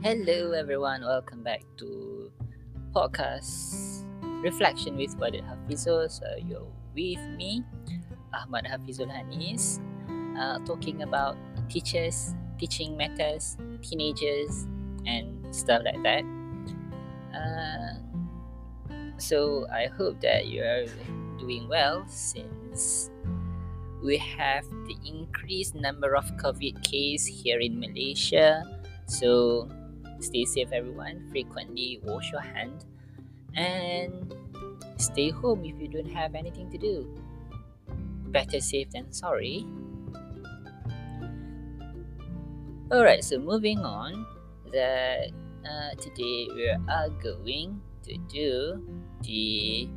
Hello, everyone. Welcome back to podcast Reflection with Wadid Hafizul. So, you're with me, Ahmad Hafizul Hanis, uh, talking about teachers, teaching matters, teenagers, and stuff like that. Uh, so, I hope that you are doing well since we have the increased number of COVID case here in Malaysia. So, Stay safe, everyone. Frequently wash your hand and stay home if you don't have anything to do. Better safe than sorry. Alright, so moving on, that uh, today we are going to do the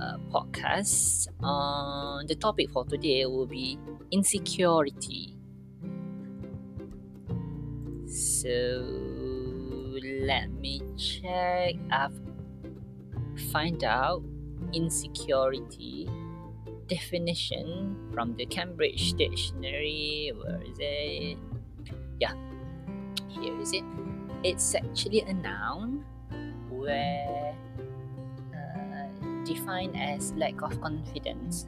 uh, podcast on the topic for today will be insecurity so let me check. I've find out insecurity definition from the cambridge dictionary. Where is it? Yeah here is it. It's actually a noun where uh, defined as lack of confidence.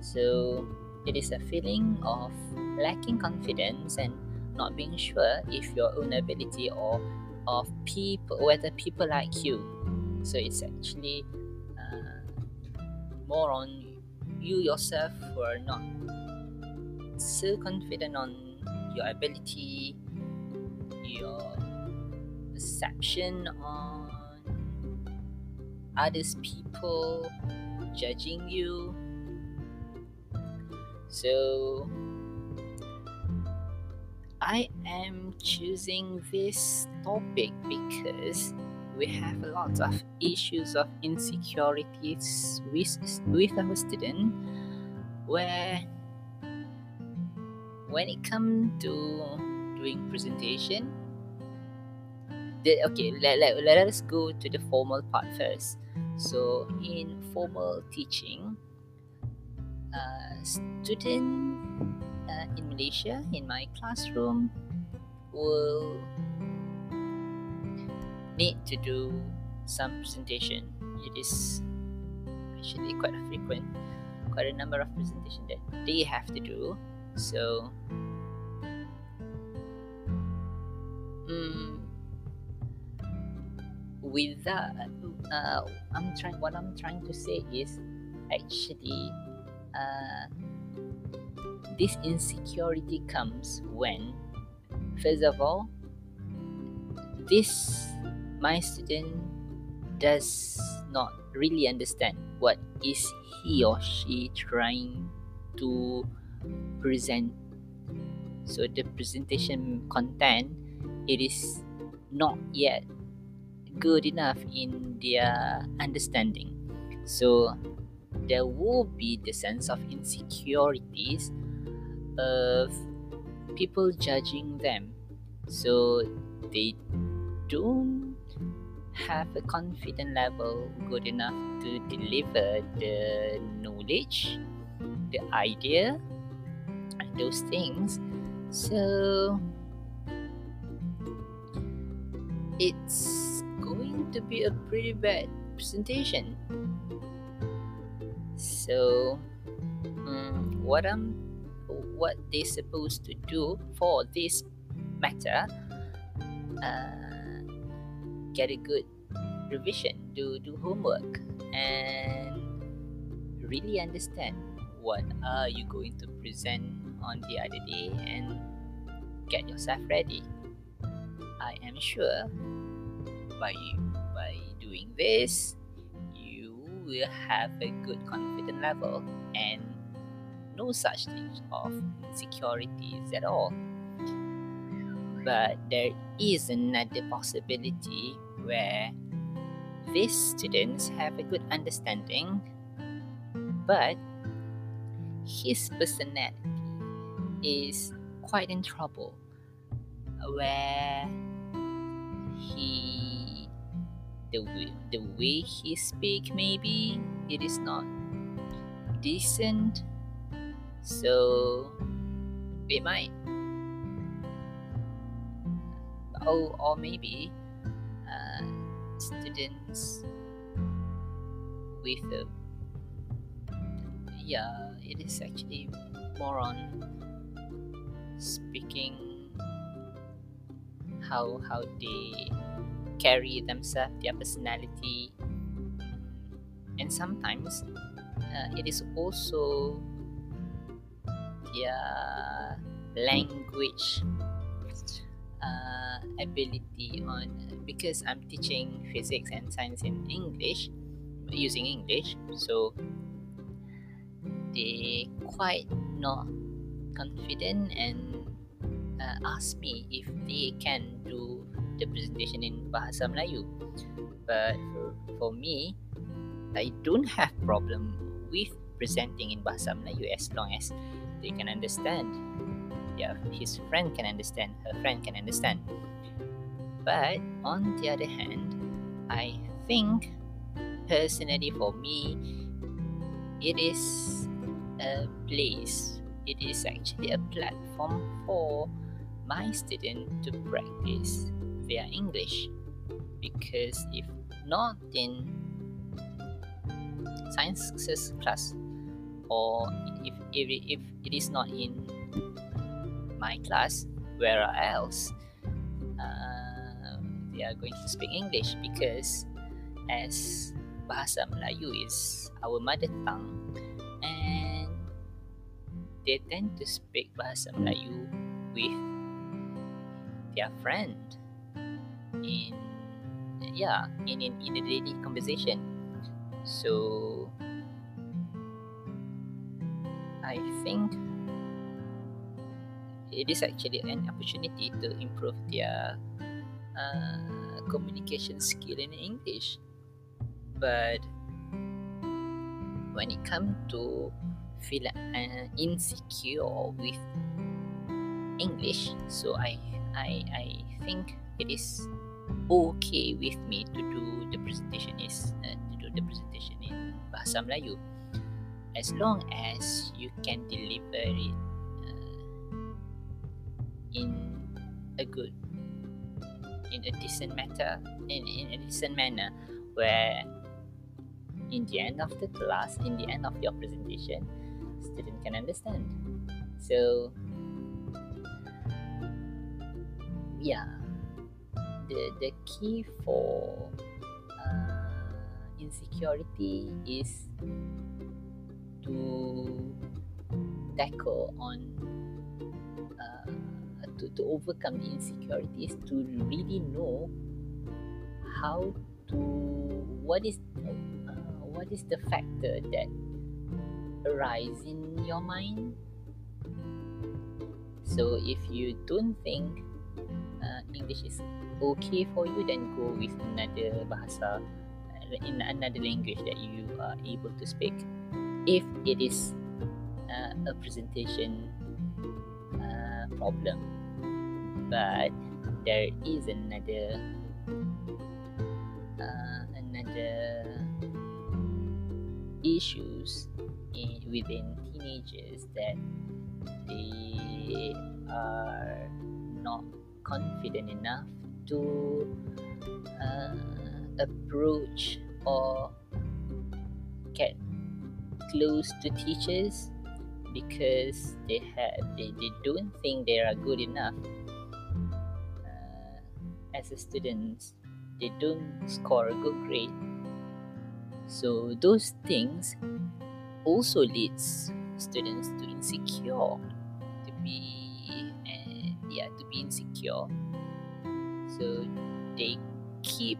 So it is a feeling of lacking confidence and not being sure if your own ability or of people whether people like you. So it's actually uh, more on you yourself who are not so confident on your ability your perception on others people judging you. So I am choosing this topic because we have a lot of issues of insecurities with, with our student where when it comes to doing presentation the, okay let, let, let us go to the formal part first. So in formal teaching uh, student uh, in Malaysia in my classroom will need to do some presentation. It is actually quite frequent, quite a number of presentation that they have to do. So, um, with that, uh, I'm trying. What I'm trying to say is actually. Uh, this insecurity comes when first of all this my student does not really understand what is he or she trying to present. So the presentation content it is not yet good enough in their understanding. So there will be the sense of insecurities of people judging them. So they don't have a confident level good enough to deliver the knowledge the idea and those things. So it's going to be a pretty bad presentation. So um, what i'm what they're supposed to do for this matter uh, get a good revision do do homework and really understand what are you going to present on the other day and get yourself ready i am sure by by doing this you will have a good confidence level and no such things of insecurities at all. But there is another possibility where these students have a good understanding, but his personality is quite in trouble, where he the way, the way he speak maybe it is not decent so it might Oh, or maybe students with a yeah it is actually more on speaking how how they carry themselves their personality. And sometimes uh, it is also their language. uh, ability on because I'm teaching physics and science in English using English so they quite not confident and uh, ask me if they can do the presentation in Bahasa Melayu. But for, me I don't have problem with presenting in Bahasa Melayu as long as they can understand. Yeah his friend can understand her friend can understand but on the other hand I think personally for me it is a place it is actually a platform for my student to practice their english. Because if not in science class or if, if, if it is not in my class where else they are going to speak english because as bahasa melayu is our mother tongue they tend to speak bahasa Melayu with their friend in yeah in in, in a daily conversation. So I think it is actually an opportunity to improve their uh, communication skill in English but when it comes to feel uh, insecure with English. So I I I think it is okay with me to do the presentation is uh, to do the presentation in bahasa Melayu as long as you can deliver it uh, in a good in a decent matter in, in a decent manner where in the end of the class in the end of your presentation student can understand. So yeah. The the key for uh, insecurity is to tackle on to, to overcome the insecurities to really know how to what is uh, what is the factor that arise in your mind. So if you don't think uh, English is okay for you, then go with another bahasa uh, in another language that you are able to speak. If it is uh, a presentation uh, problem, but there is another uh, another issues in, within teenagers that they are not confident enough to uh, approach or get close to teachers because they have they, they don't think they are good enough as a student they don't score a good grade. So those things also leads students to insecure to be uh, yeah to be insecure. So they keep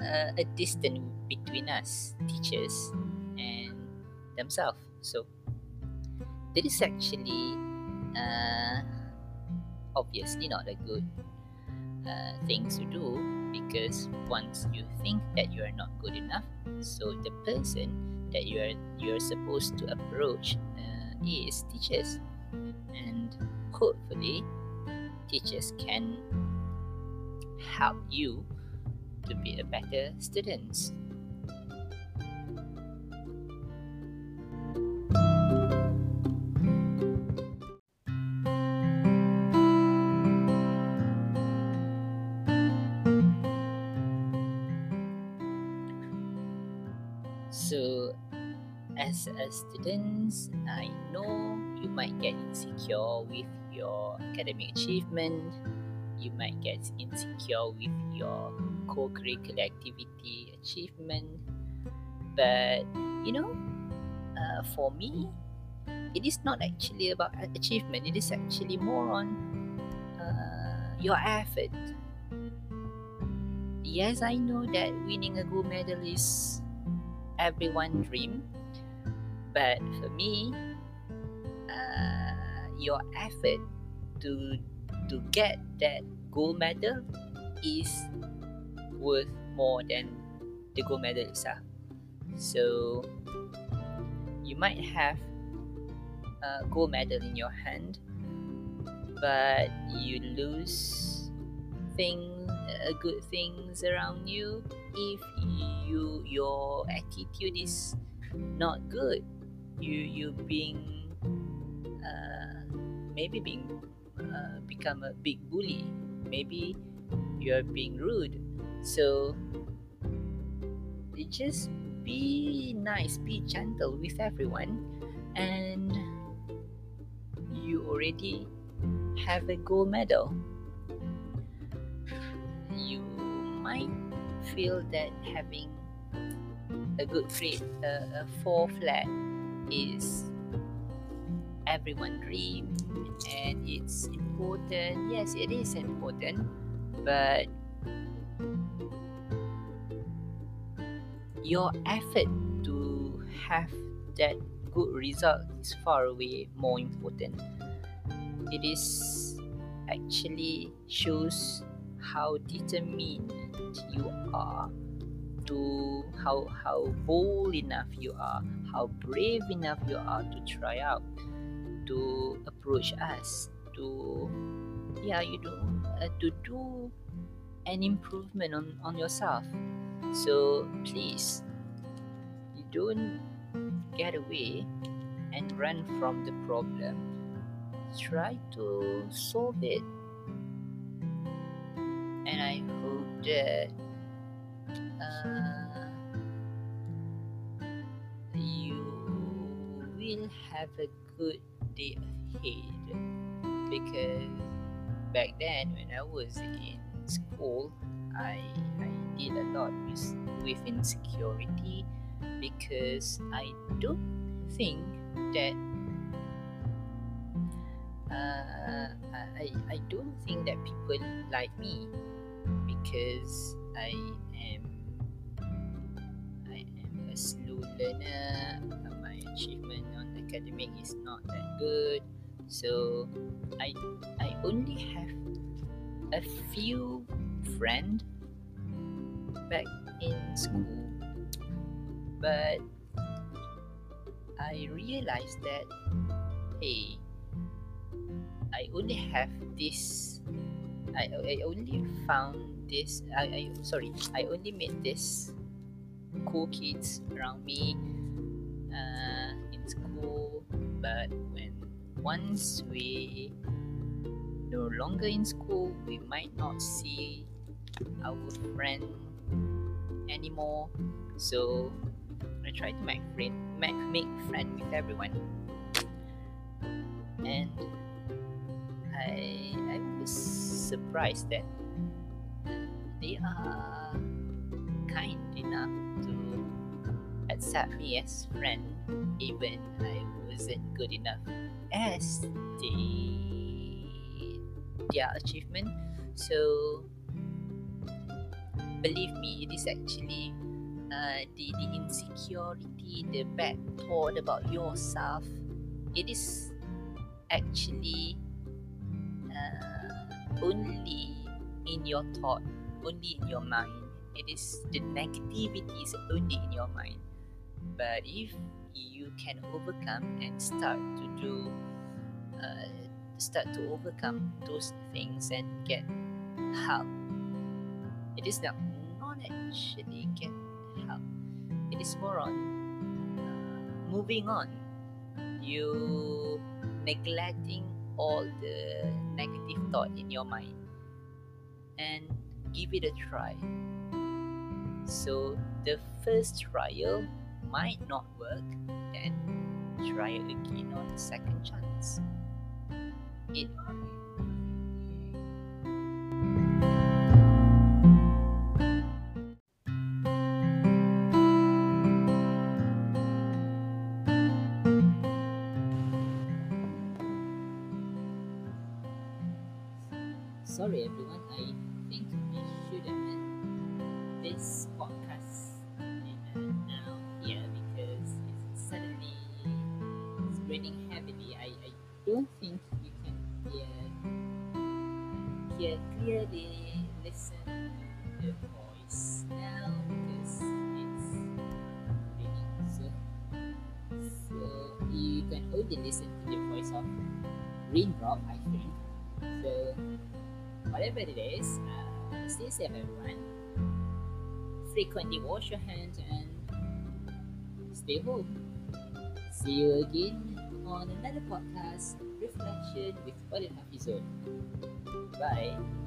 uh, a distance between us teachers and themselves. So that is actually uh, obviously not a good uh, things to do because once you think that you are not good enough so the person that you are you're supposed to approach uh, is teachers. And hopefully teachers can help you to be a better student as a student, I know you might get insecure with your academic achievement. You might get insecure with your co-curricular activity achievement. But you know, uh, for me, it is not actually about achievement. It is actually more on uh, your effort. Yes, I know that winning a gold medal is everyone's dream, but for me, uh, your effort to to get that gold medal is worth more than the gold medal itself. So you might have a gold medal in your hand, but you lose things, uh, good things around you if you your attitude is not good. You you being uh, maybe being uh, become a big bully. Maybe you are being rude. So just be nice, be gentle with everyone, and you already have a gold medal. You might feel that having a good grade, uh, a four flat, is everyone dream and it's important. Yes it is important but your effort to have that good result is far away more important. It is actually shows how determined you are to how how bold enough you are how brave enough you are to try out to approach us to yeah you know uh, to do an improvement on, on yourself. So please you don't get away and run from the problem. Try to solve it. And i hope that uh, you will have a good day ahead. Because back then when I was in school I, I did a lot with, with insecurity because I don't think that uh, I, I don't think that people like me because I am I am a slow learner my achievement on academic is not that good. So i i only have a few friends back in school but i realized that hey i only have this i, I only found this I, I sorry i only made this cool kids around me uh, in school but when once we no longer in school we might not see our friend anymore. So I try to make friend make, make friend with everyone. And I I was surprised that they are kind enough to accept me as friend even I wasn't good enough as the their achievement. So believe me it is actually uh, the, the insecurity the bad thought about yourself it is actually uh, only in your thought only in your mind. It is the negativity is only in your mind. But if you can overcome and start to do uh, start to overcome those things and get help it is not not actually get help. It is more on uh, moving on. You neglecting all the negative thought in your mind. And give it a try so the first trial might not work, then try again on the second chance. It sorry everyone, I should have end this podcast now here because it's suddenly it's raining heavily. I, I don't think you can hear hear clearly listen to the voice now because it's raining so so you can only listen to the voice of raindrop I think. So whatever it is, uh, stay safe, everyone. Frequently wash your hands and stay home. See you again on another podcast, Reflection with Fadil Hafizul. Bye.